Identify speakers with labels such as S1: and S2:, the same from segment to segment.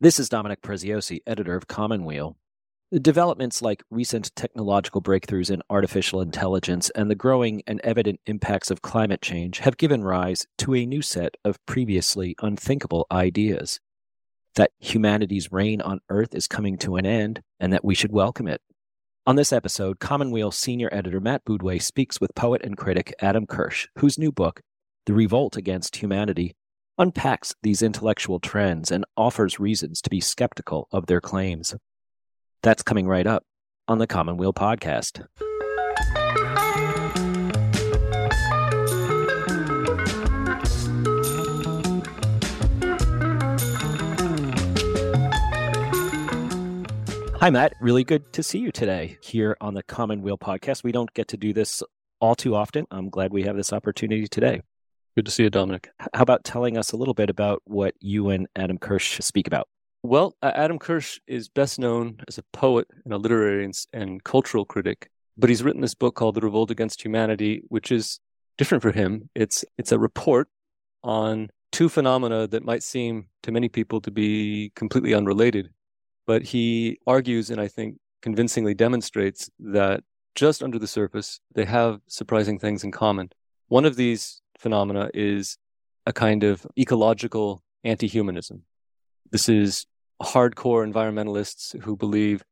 S1: This is Dominic Preziosi, editor of Commonweal. Developments like recent technological breakthroughs in artificial intelligence and the growing and evident impacts of climate change have given rise to a new set of previously unthinkable ideas that humanity's reign on Earth is coming to an end and that we should welcome it. On this episode, Commonweal senior editor Matt Boudway speaks with poet and critic Adam Kirsch, whose new book, The Revolt Against Humanity, unpacks these intellectual trends and offers reasons to be skeptical of their claims. That's coming right up on the Commonweal podcast. Hi, Matt. Really good to see you today here on the Commonweal podcast. We don't get to do this all too often. I'm glad we have this opportunity today.
S2: Good to see you, Dominic.
S1: How about telling us a little bit about what you and Adam Kirsch speak about?
S2: Well, uh, Adam Kirsch is best known as a poet and a literary and, and cultural critic, but he's written this book called The Revolt Against Humanity, which is different for him. It's it's a report on two phenomena that might seem to many people to be completely unrelated, but he argues and I think convincingly demonstrates that just under the surface they have surprising things in common. One of these phenomena is a kind of ecological anti-humanism. This is hardcore environmentalists who believe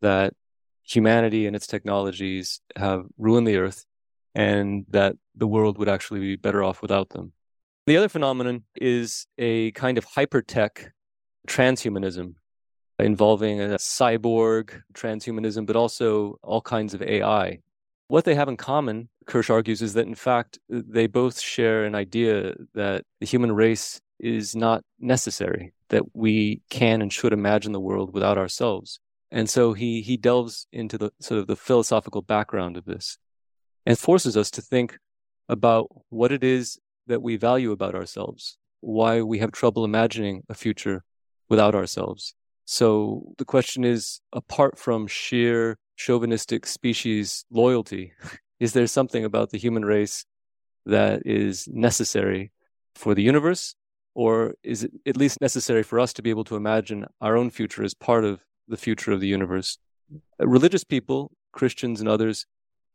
S2: that humanity and its technologies have ruined the earth and that the world would actually be better off without them. The other phenomenon is a kind of hypertech transhumanism involving a cyborg transhumanism, but also all kinds of AI. What they have in common, Kirsch argues, is that in fact, they both share an idea that the human race is not necessary, that we can and should imagine the world without ourselves. And so he, he delves into the sort of the philosophical background of this and forces us to think about what it is that we value about ourselves, why we have trouble imagining a future without ourselves. So the question is apart from sheer chauvinistic species loyalty, is there something about the human race that is necessary for the universe or is it at least necessary for us to be able to imagine our own future as part of the future of the universe? Uh, religious people, Christians and others,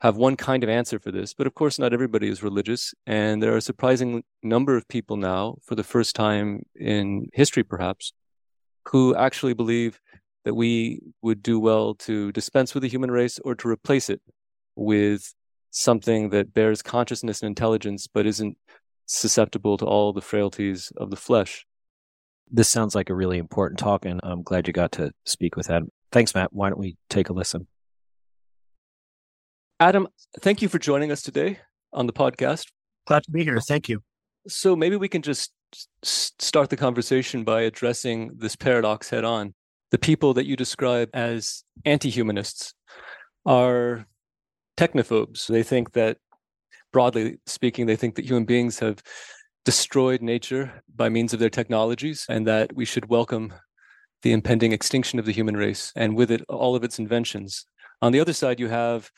S2: have one kind of answer for this, but of course, not everybody is religious. And there are a surprising number of people now, for the first time in history perhaps, who actually believe that we would do well to dispense with the human race or to replace it with something that bears consciousness and intelligence but isn't susceptible to all the frailties of the flesh.
S1: This sounds like a really important talk, and I'm glad you got to speak with Adam. Thanks, Matt. Why don't we take a listen?
S2: Adam, thank you for joining us today on the podcast.
S3: Glad to be here. Thank you.
S2: So maybe we can just start the conversation by addressing this paradox head on. The people that you describe as anti humanists are technophobes. They think that broadly speaking, they think that human beings have destroyed nature by means of their technologies and that we should welcome the impending extinction of the human race and with it all of its inventions. On the other side, you have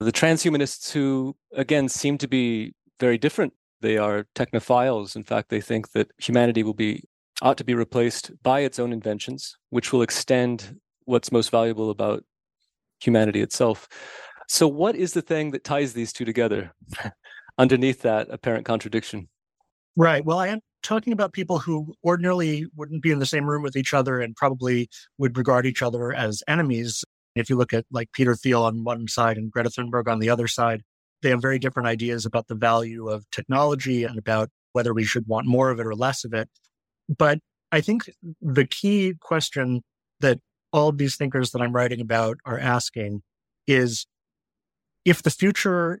S2: the transhumanists who, again, seem to be very different. They are technophiles. In fact, they think that humanity will be ought to be replaced by its own inventions, which will extend what's most valuable about humanity itself. So, what is the thing that ties these two together underneath that apparent contradiction?
S3: Right. Well, I am talking about people who ordinarily wouldn't be in the same room with each other and probably would regard each other as enemies. If you look at like Peter Thiel on one side and Greta Thunberg on the other side, they have very different ideas about the value of technology and about whether we should want more of it or less of it. But I think the key question that all of these thinkers that I'm writing about are asking is if the future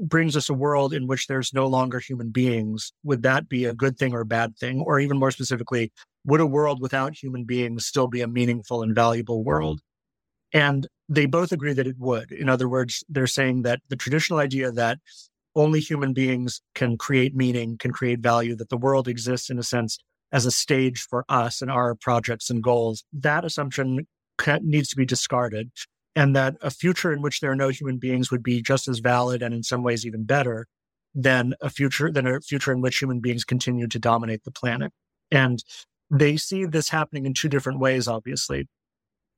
S3: brings us a world in which there's no longer human beings, would that be a good thing or a bad thing? Or even more specifically, would a world without human beings still be a meaningful and valuable world? And they both agree that it would. In other words, they're saying that the traditional idea that only human beings can create meaning, can create value, that the world exists in a sense as a stage for us and our projects and goals, that assumption needs to be discarded and that a future in which there are no human beings would be just as valid and in some ways even better than a future than a future in which human beings continue to dominate the planet. And they see this happening in two different ways, obviously.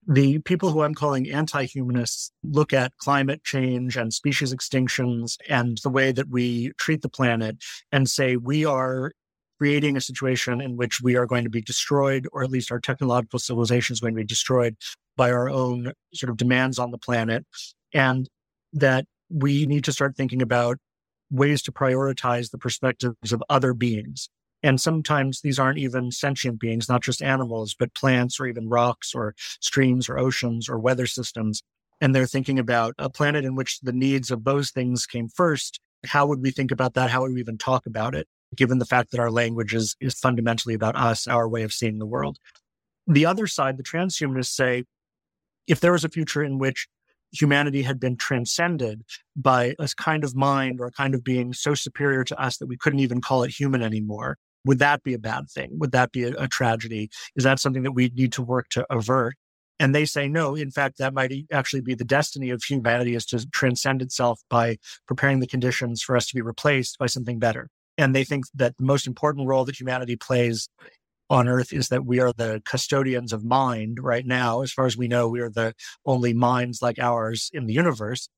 S3: The people who I'm calling anti humanists look at climate change and species extinctions and the way that we treat the planet and say we are creating a situation in which we are going to be destroyed, or at least our technological civilization is going to be destroyed by our own sort of demands on the planet. And that we need to start thinking about ways to prioritize the perspectives of other beings. And sometimes these aren't even sentient beings, not just animals, but plants or even rocks or streams or oceans or weather systems. And they're thinking about a planet in which the needs of those things came first. How would we think about that? How would we even talk about it, given the fact that our language is, is fundamentally about us, our way of seeing the world? The other side, the transhumanists say, if there was a future in which humanity had been transcended by a kind of mind or a kind of being so superior to us that we couldn't even call it human anymore, would that be a bad thing? Would that be a, a tragedy? Is that something that we need to work to avert? And they say, no, in fact, that might actually be the destiny of humanity is to transcend itself by preparing the conditions for us to be replaced by something better. And they think that the most important role that humanity plays on earth is that we are the custodians of mind right now. As far as we know, we are the only minds like ours in the universe.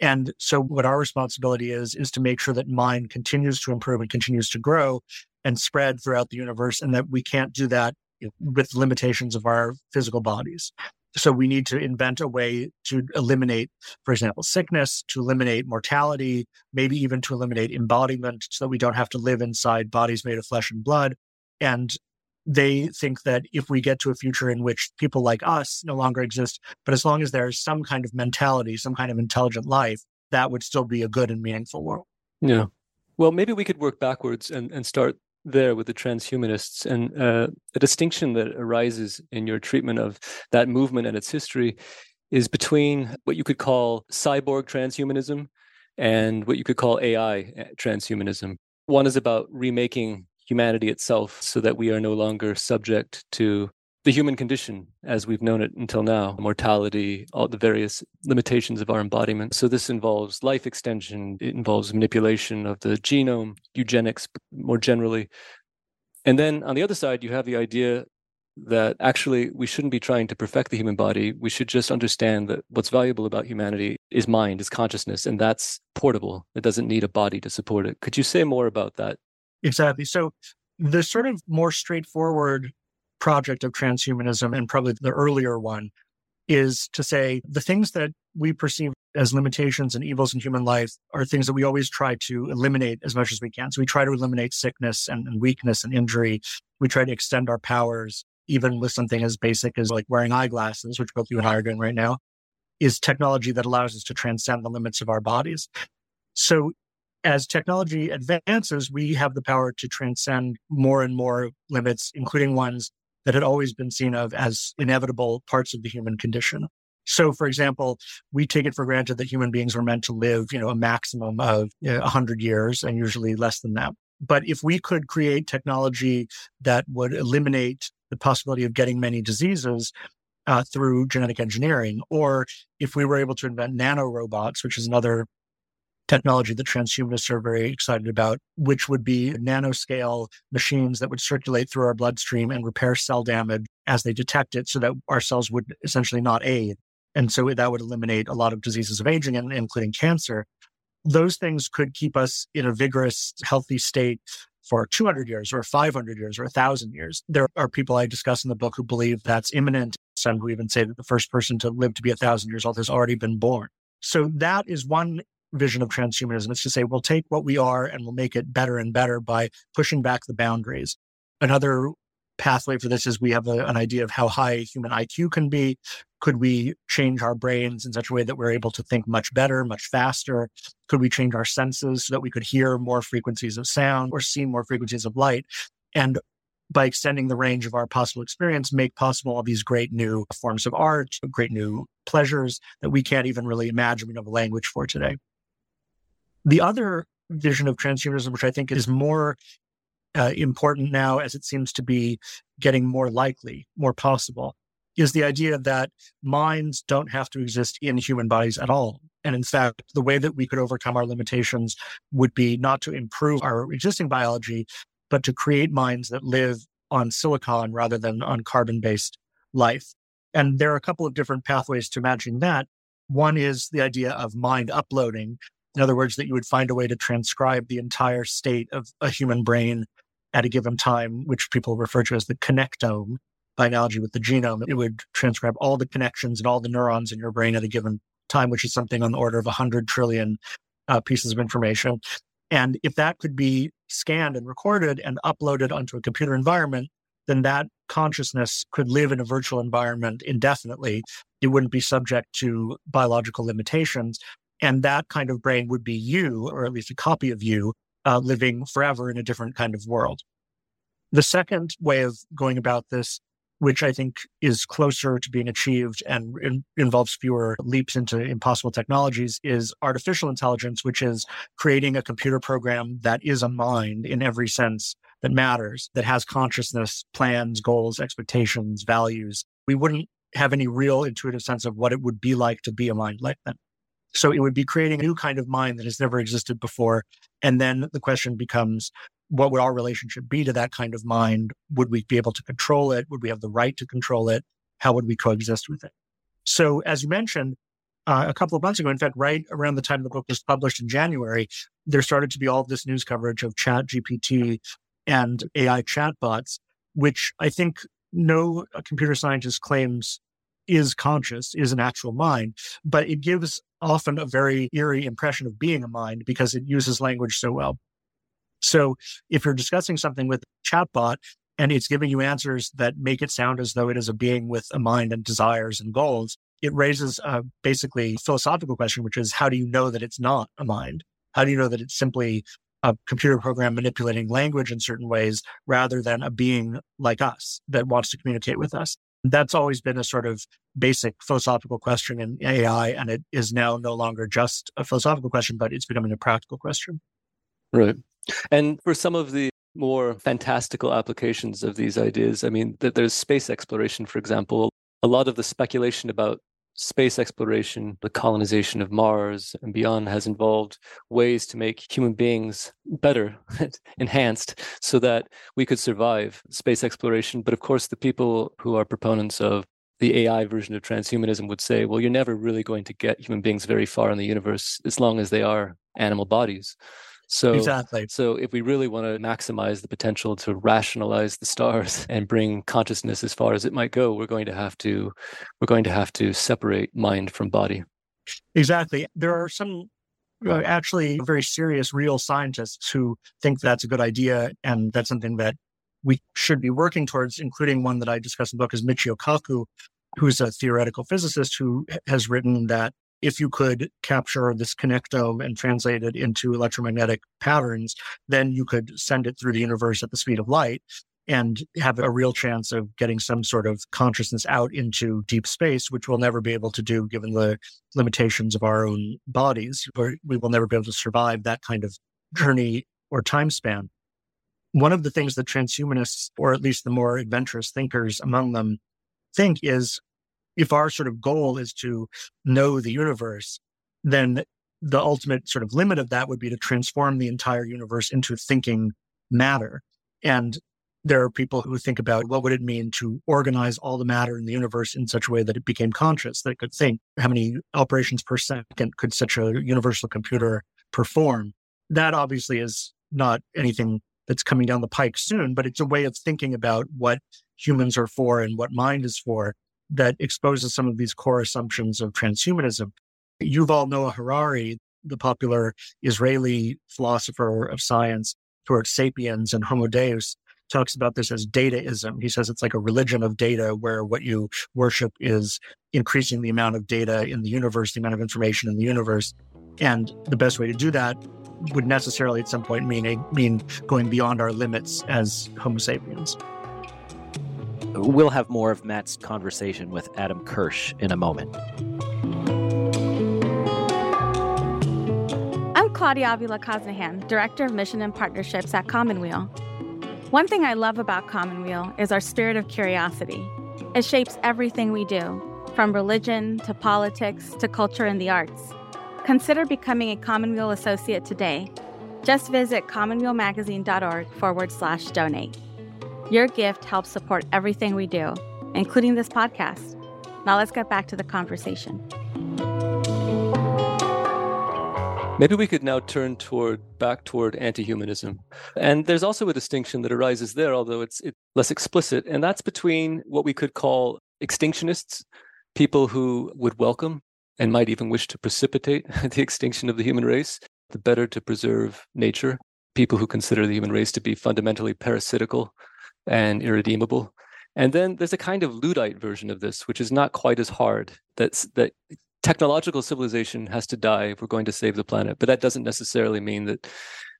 S3: And so what our responsibility is, is to make sure that mind continues to improve and continues to grow and spread throughout the universe and that we can't do that with limitations of our physical bodies. So we need to invent a way to eliminate, for example, sickness, to eliminate mortality, maybe even to eliminate embodiment so that we don't have to live inside bodies made of flesh and blood. And they think that if we get to a future in which people like us no longer exist, but as long as there's some kind of mentality, some kind of intelligent life, that would still be a good and meaningful world.
S2: Yeah. Well, maybe we could work backwards and, and start there with the transhumanists and uh, a distinction that arises in your treatment of that movement and its history is between what you could call cyborg transhumanism and what you could call AI uh, transhumanism. One is about remaking humanity itself so that we are no longer subject to the human condition as we've known it until now mortality all the various limitations of our embodiment. So this involves life extension it involves manipulation of the genome eugenics more generally. And then on the other side you have the idea that actually we shouldn't be trying to perfect the human body. We should just understand that what's valuable about humanity is mind is consciousness and that's portable. It doesn't need a body to support it. Could you say more about that?
S3: Exactly. So the sort of more straightforward project of transhumanism, and probably the earlier one, is to say the things that we perceive as limitations and evils in human life are things that we always try to eliminate as much as we can. So we try to eliminate sickness and, weakness and injury. We try to extend our powers, even with something as basic as like wearing eyeglasses, which both you and I are doing right now, is technology that allows us to transcend the limits of our bodies. So as technology advances, we have the power to transcend more and more limits, including ones that had always been seen of as inevitable parts of the human condition. So, for example, we take it for granted that human beings are meant to live, you know, a maximum of you know, 100 years and usually less than that. But if we could create technology that would eliminate the possibility of getting many diseases uh, through genetic engineering, or if we were able to invent nanorobots, which is another technology that transhumanists are very excited about, which would be nanoscale machines that would circulate through our bloodstream and repair cell damage as they detect it so that our cells would essentially not age. And so that would eliminate a lot of diseases of aging, including cancer. Those things could keep us in a vigorous, healthy state for 200 years or 500 years or 1,000 years. There are people I discuss in the book who believe that's imminent. Some who even say that the first person to live to be 1,000 years old has already been born. So that is one vision of transhumanism. It's to say we'll take what we are and we'll make it better and better by pushing back the boundaries. Another pathway for this is we have a, an idea of how high human IQ can be. Could we change our brains in such a way that we're able to think much better, much faster? Could we change our senses so that we could hear more frequencies of sound or see more frequencies of light? And by extending the range of our possible experience, make possible all these great new forms of art, great new pleasures that we can't even really imagine we have a language for today. The other vision of transhumanism, which I think is more uh, important now as it seems to be getting more likely, more possible, is the idea that minds don't have to exist in human bodies at all. And in fact, the way that we could overcome our limitations would be not to improve our existing biology, but to create minds that live on silicon rather than on carbon based life. And there are a couple of different pathways to imagining that. One is the idea of mind uploading. In other words, that you would find a way to transcribe the entire state of a human brain at a given time, which people refer to as the connectome by analogy with the genome. It would transcribe all the connections and all the neurons in your brain at a given time, which is something on the order of 100 trillion uh, pieces of information. And if that could be scanned and recorded and uploaded onto a computer environment, then that consciousness could live in a virtual environment indefinitely. It wouldn't be subject to biological limitations. And that kind of brain would be you, or at least a copy of you, uh, living forever in a different kind of world. The second way of going about this which I think is closer to being achieved and in, involves fewer leaps into impossible technologies, is artificial intelligence, which is creating a computer program that is a mind in every sense that matters, that has consciousness, plans, goals, expectations, values. We wouldn't have any real intuitive sense of what it would be like to be a mind like that. So it would be creating a new kind of mind that has never existed before. And then the question becomes, what would our relationship be to that kind of mind? Would we be able to control it? Would we have the right to control it? How would we coexist with it? So, as you mentioned, uh, a couple of months ago, in fact, right around the time the book was published in January, there started to be all this news coverage of Chat GPT and AI chatbots, which I think no computer scientist claims is conscious, is an actual mind, but it gives often a very eerie impression of being a mind because it uses language so well. So if you're discussing something with chatbot and it's giving you answers that make it sound as though it is a being with a mind and desires and goals, it raises a basically philosophical question, which is how do you know that it's not a mind? How do you know that it's simply a computer program manipulating language in certain ways rather than a being like us that wants to communicate with us? That's always been a sort of basic philosophical question in AI, and it is now no longer just a philosophical question, but it's becoming a practical question.
S2: Right. And for some of the more fantastical applications of these ideas, I mean, there's space exploration, for example. A lot of the speculation about space exploration, the colonization of Mars and beyond has involved ways to make human beings better, enhanced, so that we could survive space exploration. But of course, the people who are proponents of the AI version of transhumanism would say, well, you're never really going to get human beings very far in the universe as long as they are animal bodies. So
S3: exactly.
S2: So if we really want to maximize the potential to rationalize the stars and bring consciousness as far as it might go, we're going to have to we're going to have to separate mind from body.
S3: Exactly. There are some uh, actually very serious real scientists who think that's a good idea and that's something that we should be working towards, including one that I discuss in the book is Michio Kaku, who's a theoretical physicist who has written that if you could capture this connectome and translate it into electromagnetic patterns, then you could send it through the universe at the speed of light and have a real chance of getting some sort of consciousness out into deep space, which we'll never be able to do given the limitations of our own bodies. Where we will never be able to survive that kind of journey or time span. One of the things that transhumanists, or at least the more adventurous thinkers among them, think is if our sort of goal is to know the universe, then the ultimate sort of limit of that would be to transform the entire universe into thinking matter. And there are people who think about what would it mean to organize all the matter in the universe in such a way that it became conscious, that it could think how many operations per second could such a universal computer perform. That obviously is not anything that's coming down the pike soon, but it's a way of thinking about what humans are for and what mind is for that exposes some of these core assumptions of transhumanism. Yuval Noah Harari, the popular Israeli philosopher of science towards sapiens and Homo Deus, talks about this as dataism. He says it's like a religion of data where what you worship is increasing the amount of data in the universe, the amount of information in the universe. And the best way to do that would necessarily at some point mean, mean going beyond our limits as Homo sapiens.
S1: We'll have more of Matt's conversation with Adam Kirsch in a moment.
S4: I'm Claudia Avila Cosnahan, Director of Mission and Partnerships at Commonweal. One thing I love about Commonweal is our spirit of curiosity. It shapes everything we do, from religion to politics to culture and the arts. Consider becoming a Commonweal Associate today. Just visit commonwealmagazine.org forward slash donate. Your gift helps support everything we do, including this podcast. Now let's get back to the conversation.
S2: Maybe we could now turn toward back toward anti-humanism. And there's also a distinction that arises there, although it's, it's less explicit, and that's between what we could call extinctionists, people who would welcome and might even wish to precipitate the extinction of the human race, the better to preserve nature, people who consider the human race to be fundamentally parasitical and irredeemable. And then there's a kind of Luddite version of this, which is not quite as hard. That's that technological civilization has to die if we're going to save the planet. But that doesn't necessarily mean that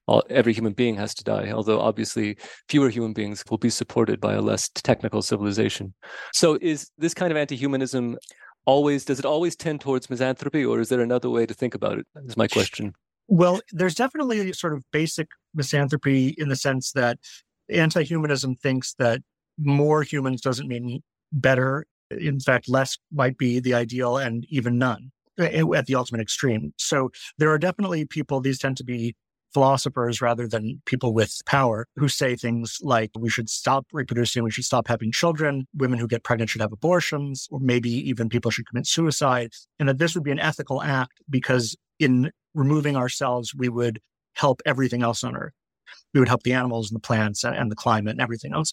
S2: all, every human being has to die, although obviously fewer human beings will be supported by a less technical civilization. So is this kind of anti-humanism always does it always tend towards misanthropy or is there another way to think about it? Is my question.
S3: Well, there's definitely a sort of basic misanthropy in the sense that anti-humanism thinks that more humans doesn't mean better in fact, less might be the ideal and even none eh, at the ultimate extreme. So there are definitely people, these tend to be philosophers rather than people with power who say things like we should stop reproducing, we should stop having children, women who get pregnant should have abortions, or maybe even people should commit suicide, and that this would be an ethical act because in removing ourselves, we would help everything else on earth. We would help the animals and the plants and the climate and everything else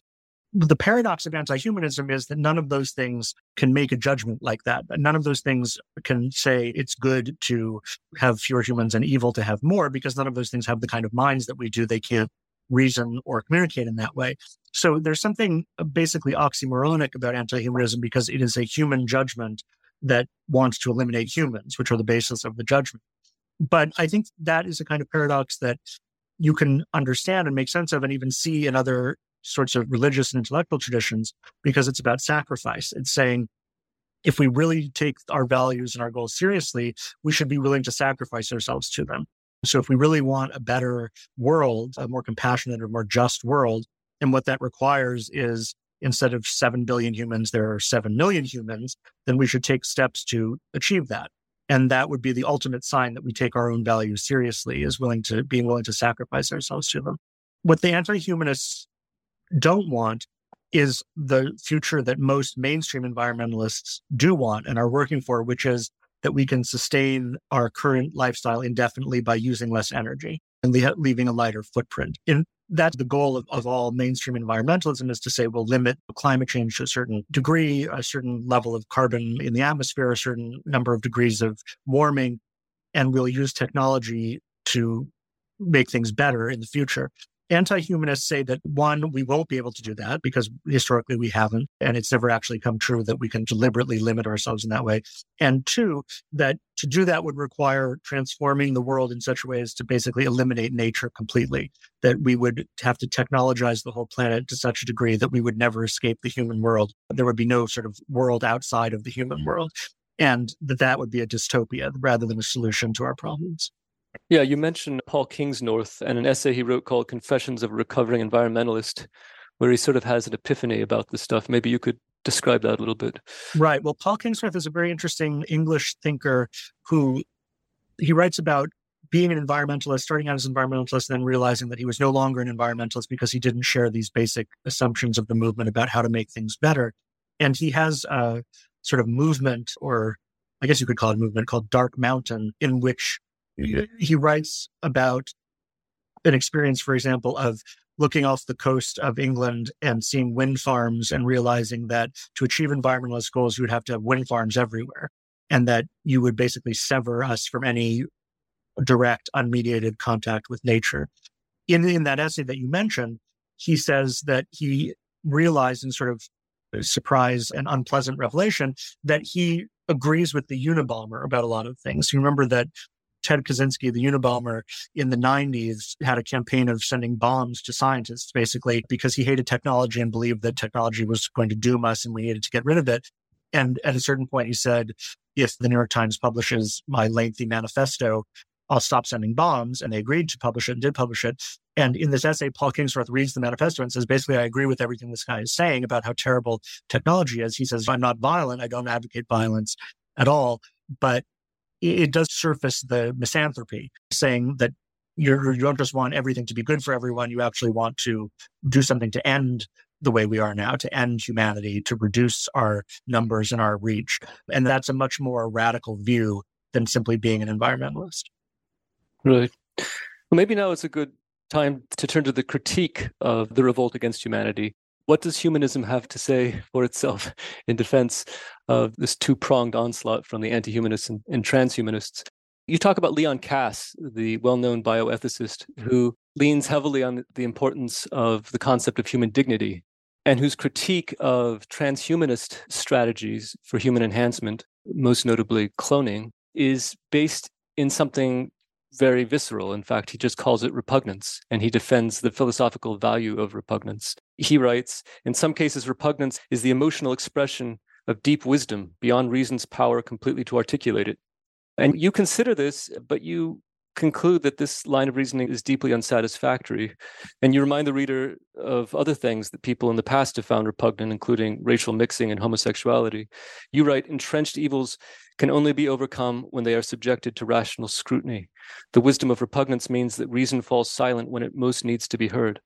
S3: the paradox of anti-humanism is that none of those things can make a judgment like that. None of those things can say it's good to have fewer humans and evil to have more because none of those things have the kind of minds that we do. They can't reason or communicate in that way. So there's something uh, basically oxymoronic about anti-humanism because it is a human judgment that wants to eliminate humans, which are the basis of the judgment. But I think that is a kind of paradox that you can understand and make sense of and even see in other sorts of religious and intellectual traditions because it's about sacrifice. It's saying, if we really take our values and our goals seriously, we should be willing to sacrifice ourselves to them. So if we really want a better world, a more compassionate or more just world, and what that requires is instead of 7 billion humans, there are 7 million humans, then we should take steps to achieve that. And that would be the ultimate sign that we take our own values seriously is willing to being willing to sacrifice ourselves to them. What the anti-humanists don't want is the future that most mainstream environmentalists do want and are working for, which is that we can sustain our current lifestyle indefinitely by using less energy and leaving a lighter footprint. And that's the goal of, of all mainstream environmentalism is to say we'll limit climate change to a certain degree, a certain level of carbon in the atmosphere, a certain number of degrees of warming, and we'll use technology to make things better in the future. Anti humanists say that one, we won't be able to do that because historically we haven't, and it's never actually come true that we can deliberately limit ourselves in that way. And two, that to do that would require transforming the world in such a way as to basically eliminate nature completely, that we would have to technologize the whole planet to such a degree that we would never escape the human world. There would be no sort of world outside of the human world. And that that would be a dystopia rather than a solution to our problems.
S2: Yeah, you mentioned Paul Kingsnorth and an essay he wrote called Confessions of a Recovering Environmentalist, where he sort of has an epiphany about this stuff. Maybe you could describe that a little bit.
S3: Right. Well, Paul Kingsnorth is a very interesting English thinker who he writes about being an environmentalist, starting out as an environmentalist, then realizing that he was no longer an environmentalist because he didn't share these basic assumptions of the movement about how to make things better. And he has a sort of movement, or I guess you could call it a movement called Dark Mountain, in which he writes about an experience, for example, of looking off the coast of England and seeing wind farms and realizing that to achieve environmentalist goals, you would have to have wind farms everywhere and that you would basically sever us from any direct, unmediated contact with nature. In, in that essay that you mentioned, he says that he realized in sort of surprise and unpleasant revelation that he agrees with the Unabomber about a lot of things. You remember that Ted Kaczynski, the Unabomber in the 90s, had a campaign of sending bombs to scientists, basically, because he hated technology and believed that technology was going to doom us and we needed to get rid of it. And at a certain point, he said, if the New York Times publishes my lengthy manifesto, I'll stop sending bombs. And they agreed to publish it and did publish it. And in this essay, Paul Kingsnorth reads the manifesto and says, basically, I agree with everything this guy is saying about how terrible technology is. He says, I'm not violent. I don't advocate violence at all. But it does surface the misanthropy, saying that you're, you don't just want everything to be good for everyone. You actually want to do something to end the way we are now, to end humanity, to reduce our numbers and our reach. And that's a much more radical view than simply being an environmentalist.
S2: Right. Well, maybe now it's a good time to turn to the critique of the revolt against humanity. What does humanism have to say for itself in defense of this two pronged onslaught from the anti humanists and, and transhumanists? You talk about Leon Kass, the well known bioethicist, who leans heavily on the importance of the concept of human dignity and whose critique of transhumanist strategies for human enhancement, most notably cloning, is based in something very visceral. In fact, he just calls it repugnance and he defends the philosophical value of repugnance. He writes In some cases, repugnance is the emotional expression of deep wisdom beyond reason's power completely to articulate it. And you consider this, but you conclude that this line of reasoning is deeply unsatisfactory. And you remind the reader of other things that people in the past have found repugnant, including racial mixing and homosexuality. You write entrenched evils can only be overcome when they are subjected to rational scrutiny. The wisdom of repugnance means that reason falls silent when it most needs to be heard.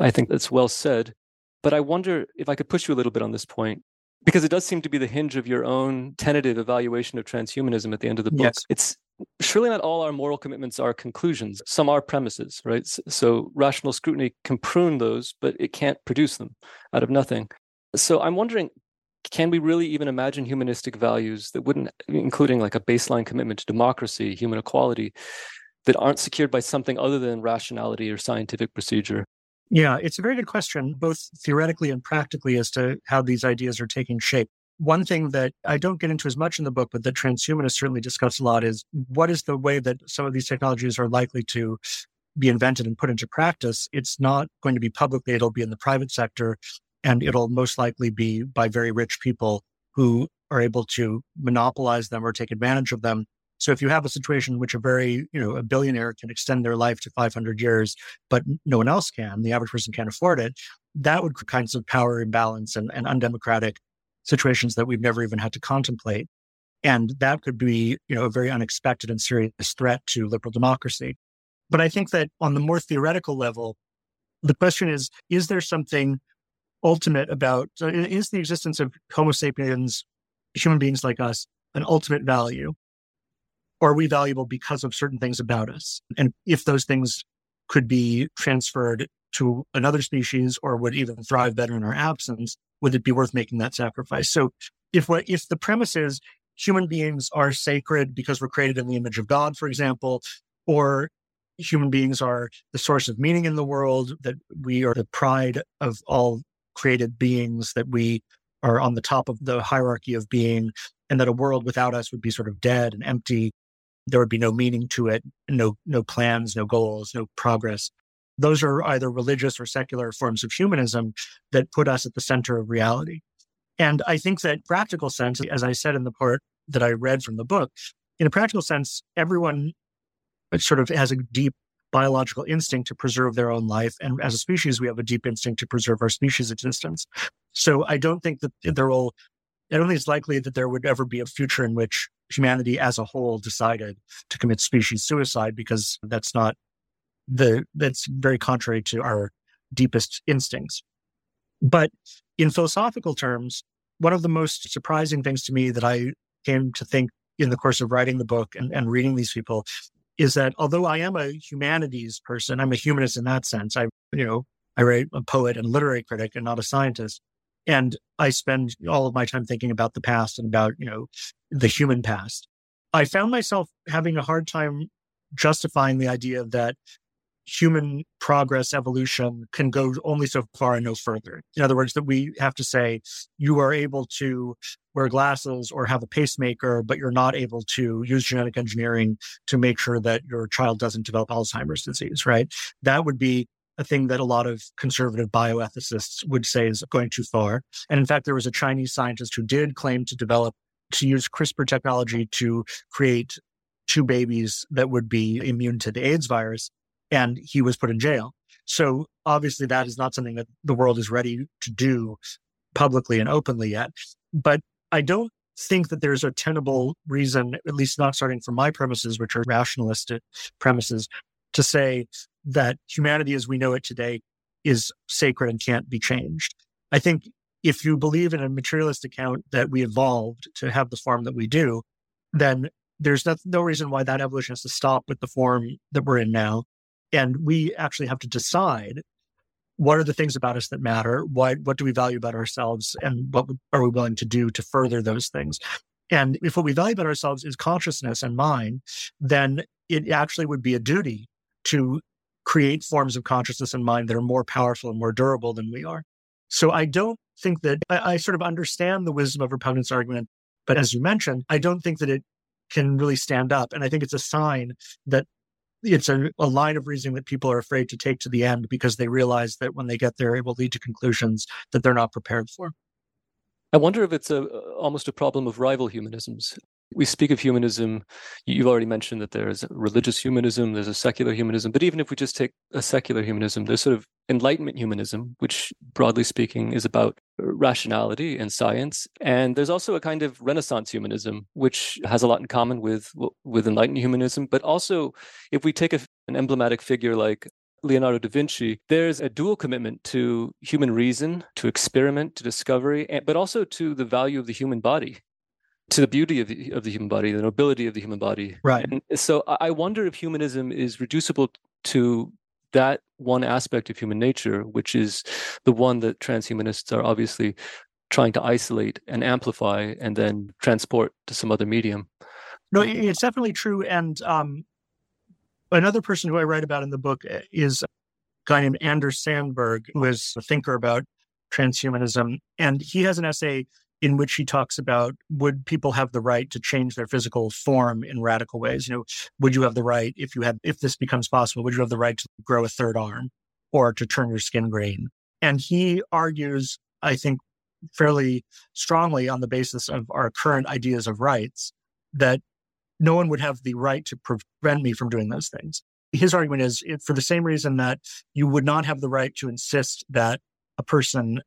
S2: I think that's well said. But I wonder if I could push you a little bit on this point, because it does seem to be the hinge of your own tentative evaluation of transhumanism at the end of the book.
S3: Yes.
S2: It's surely not all our moral commitments are conclusions. Some are premises, right? So rational scrutiny can prune those, but it can't produce them out of nothing. So I'm wondering can we really even imagine humanistic values that wouldn't, including like a baseline commitment to democracy, human equality, that aren't secured by something other than rationality or scientific procedure?
S3: Yeah, it's a very good question, both theoretically and practically, as to how these ideas are taking shape. One thing that I don't get into as much in the book, but that transhumanists certainly discuss a lot is what is the way that some of these technologies are likely to be invented and put into practice. It's not going to be publicly, it'll be in the private sector and it'll most likely be by very rich people who are able to monopolize them or take advantage of them. So if you have a situation in which a very, you know, a billionaire can extend their life to 500 years, but no one else can, the average person can't afford it, that would kinds of power imbalance and, and undemocratic situations that we've never even had to contemplate. And that could be, you know, a very unexpected and serious threat to liberal democracy. But I think that on the more theoretical level, the question is, is there something ultimate about is the existence of Homo sapiens, human beings like us, an ultimate value? Or are we valuable because of certain things about us? And if those things could be transferred to another species or would even thrive better in our absence, would it be worth making that sacrifice? So if what if the premise is human beings are sacred because we're created in the image of God, for example, or human beings are the source of meaning in the world, that we are the pride of all created beings, that we are on the top of the hierarchy of being, and that a world without us would be sort of dead and empty. There would be no meaning to it, no, no plans, no goals, no progress. Those are either religious or secular forms of humanism that put us at the center of reality. And I think that practical sense, as I said in the part that I read from the book, in a practical sense, everyone sort of has a deep biological instinct to preserve their own life. And as a species, we have a deep instinct to preserve our species existence. So I don't think that there will, I don't think it's likely that there would ever be a future in which humanity as a whole decided to commit species suicide because that's not the, that's very contrary to our deepest instincts. But in philosophical terms, one of the most surprising things to me that I came to think in the course of writing the book and, and reading these people is that although I am a humanities person, I'm a humanist in that sense. I, you know, I write a poet and literary critic and not a scientist. And I spend all of my time thinking about the past and about, you know, the human past. I found myself having a hard time justifying the idea that human progress evolution can go only so far and no further. In other words, that we have to say you are able to wear glasses or have a pacemaker, but you're not able to use genetic engineering to make sure that your child doesn't develop Alzheimer's disease, right? That would be a thing that a lot of conservative bioethicists would say is going too far. And in fact, there was a Chinese scientist who did claim to develop, to use CRISPR technology to create two babies that would be immune to the AIDS virus and he was put in jail. So obviously that is not something that the world is ready to do publicly and openly yet. But I don't think that there's a tenable reason, at least not starting from my premises, which are rationalistic premises, to say that humanity as we know it today is sacred and can't be changed. I think if you believe in a materialist account that we evolved to have the form that we do, then there's no reason why that evolution has to stop with the form that we're in now. And we actually have to decide what are the things about us that matter? What, what do we value about ourselves? And what are we willing to do to further those things? And if what we value about ourselves is consciousness and mind, then it actually would be a duty to create forms of consciousness and mind that are more powerful and more durable than we are. So I don't think that I, I sort of understand the wisdom of repugnance argument, but as you mentioned, I don't think that it can really stand up. And I think it's a sign that it's a, a, line of reasoning that people are afraid to take to the end because they realize that when they get there, it will lead to conclusions that they're not prepared for.
S2: I wonder if it's a almost a problem of rival humanisms. We speak of humanism. You've already mentioned that there's religious humanism, there's a secular humanism. But even if we just take a secular humanism, there's sort of Enlightenment humanism, which broadly speaking is about rationality and science. And there's also a kind of Renaissance humanism, which has a lot in common with with Enlightenment humanism. But also, if we take a, an emblematic figure like Leonardo da Vinci, there's a dual commitment to human reason, to experiment, to discovery, but also to the value of the human body, to the beauty of the, of the human body, the nobility of the human body.
S3: Right.
S2: And so I wonder if humanism is reducible to that one aspect of human nature, which is the one that transhumanists are obviously trying to isolate and amplify and then transport to some other medium.
S3: No, it's definitely true. And um, Another person who I write about in the book eh, is a guy named Anders Sandberg, who is a thinker about transhumanism. And he has an essay in which he talks about would people have the right to change their physical form in radical ways? You know, would you have the right if you had if this becomes possible, would you have the right to grow a third arm or to turn your skin green? And he argues, I think, fairly strongly on the basis of our current ideas of rights that no one would have the right to prevent me from doing those things. His argument is for the same reason that you would not have the right to insist that a person,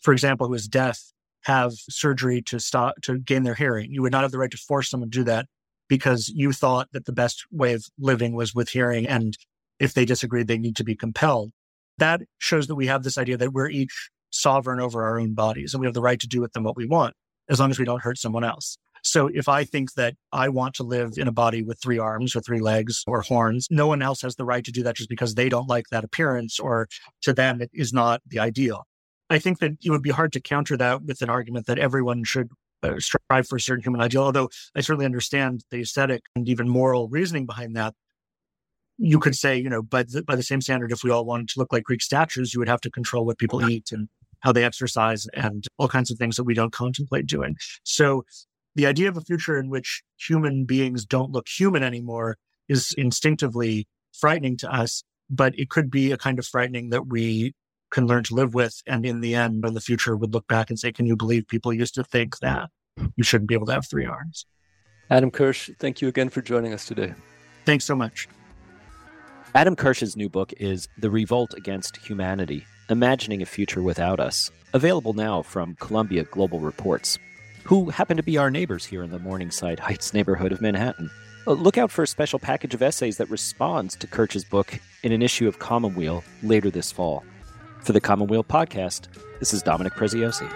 S3: for example, who is deaf, have surgery to stop to gain their hearing. You would not have the right to force someone to do that because you thought that the best way of living was with hearing. And if they disagreed, they need to be compelled. That shows that we have this idea that we're each sovereign over our own bodies and we have the right to do with them what we want as long as we don't hurt someone else. So if I think that I want to live in a body with three arms or three legs or horns, no one else has the right to do that just because they don't like that appearance or to them it is not the ideal. I think that it would be hard to counter that with an argument that everyone should uh, strive for a certain human ideal, although I certainly understand the aesthetic and even moral reasoning behind that. You could say, you know, by the, by the same standard, if we all wanted to look like Greek statues, you would have to control what people eat and how they exercise and all kinds of things that we don't contemplate doing. So the idea of a future in which human beings don't look human anymore is instinctively frightening to us, but it could be a kind of frightening that we can learn to live with. And in the end, in the future, would look back and say, Can you believe people used to think that you shouldn't be able to have three arms?
S2: Adam Kirsch, thank you again for joining us today.
S3: Thanks so much.
S1: Adam Kirsch's new book is The Revolt Against Humanity Imagining a Future Without Us, available now from Columbia Global Reports who happen to be our neighbors here in the Morningside Heights neighborhood of Manhattan. Uh, look out for a special package of essays that responds to Kirsch's book in an issue of Commonweal later this fall. For the Commonweal podcast, this is Dominic Preziosi.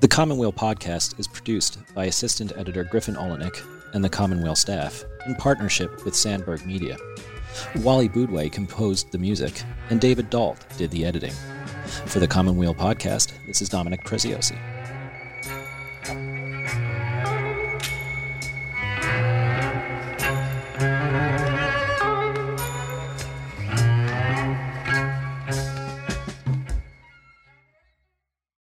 S1: The Commonweal podcast is produced by assistant editor Griffin Oleynick and the Commonweal staff in partnership with Sandberg Media. Wally Boudway composed the music, and David Dault did the editing. For the Commonweal podcast, this is Dominic Preziosi.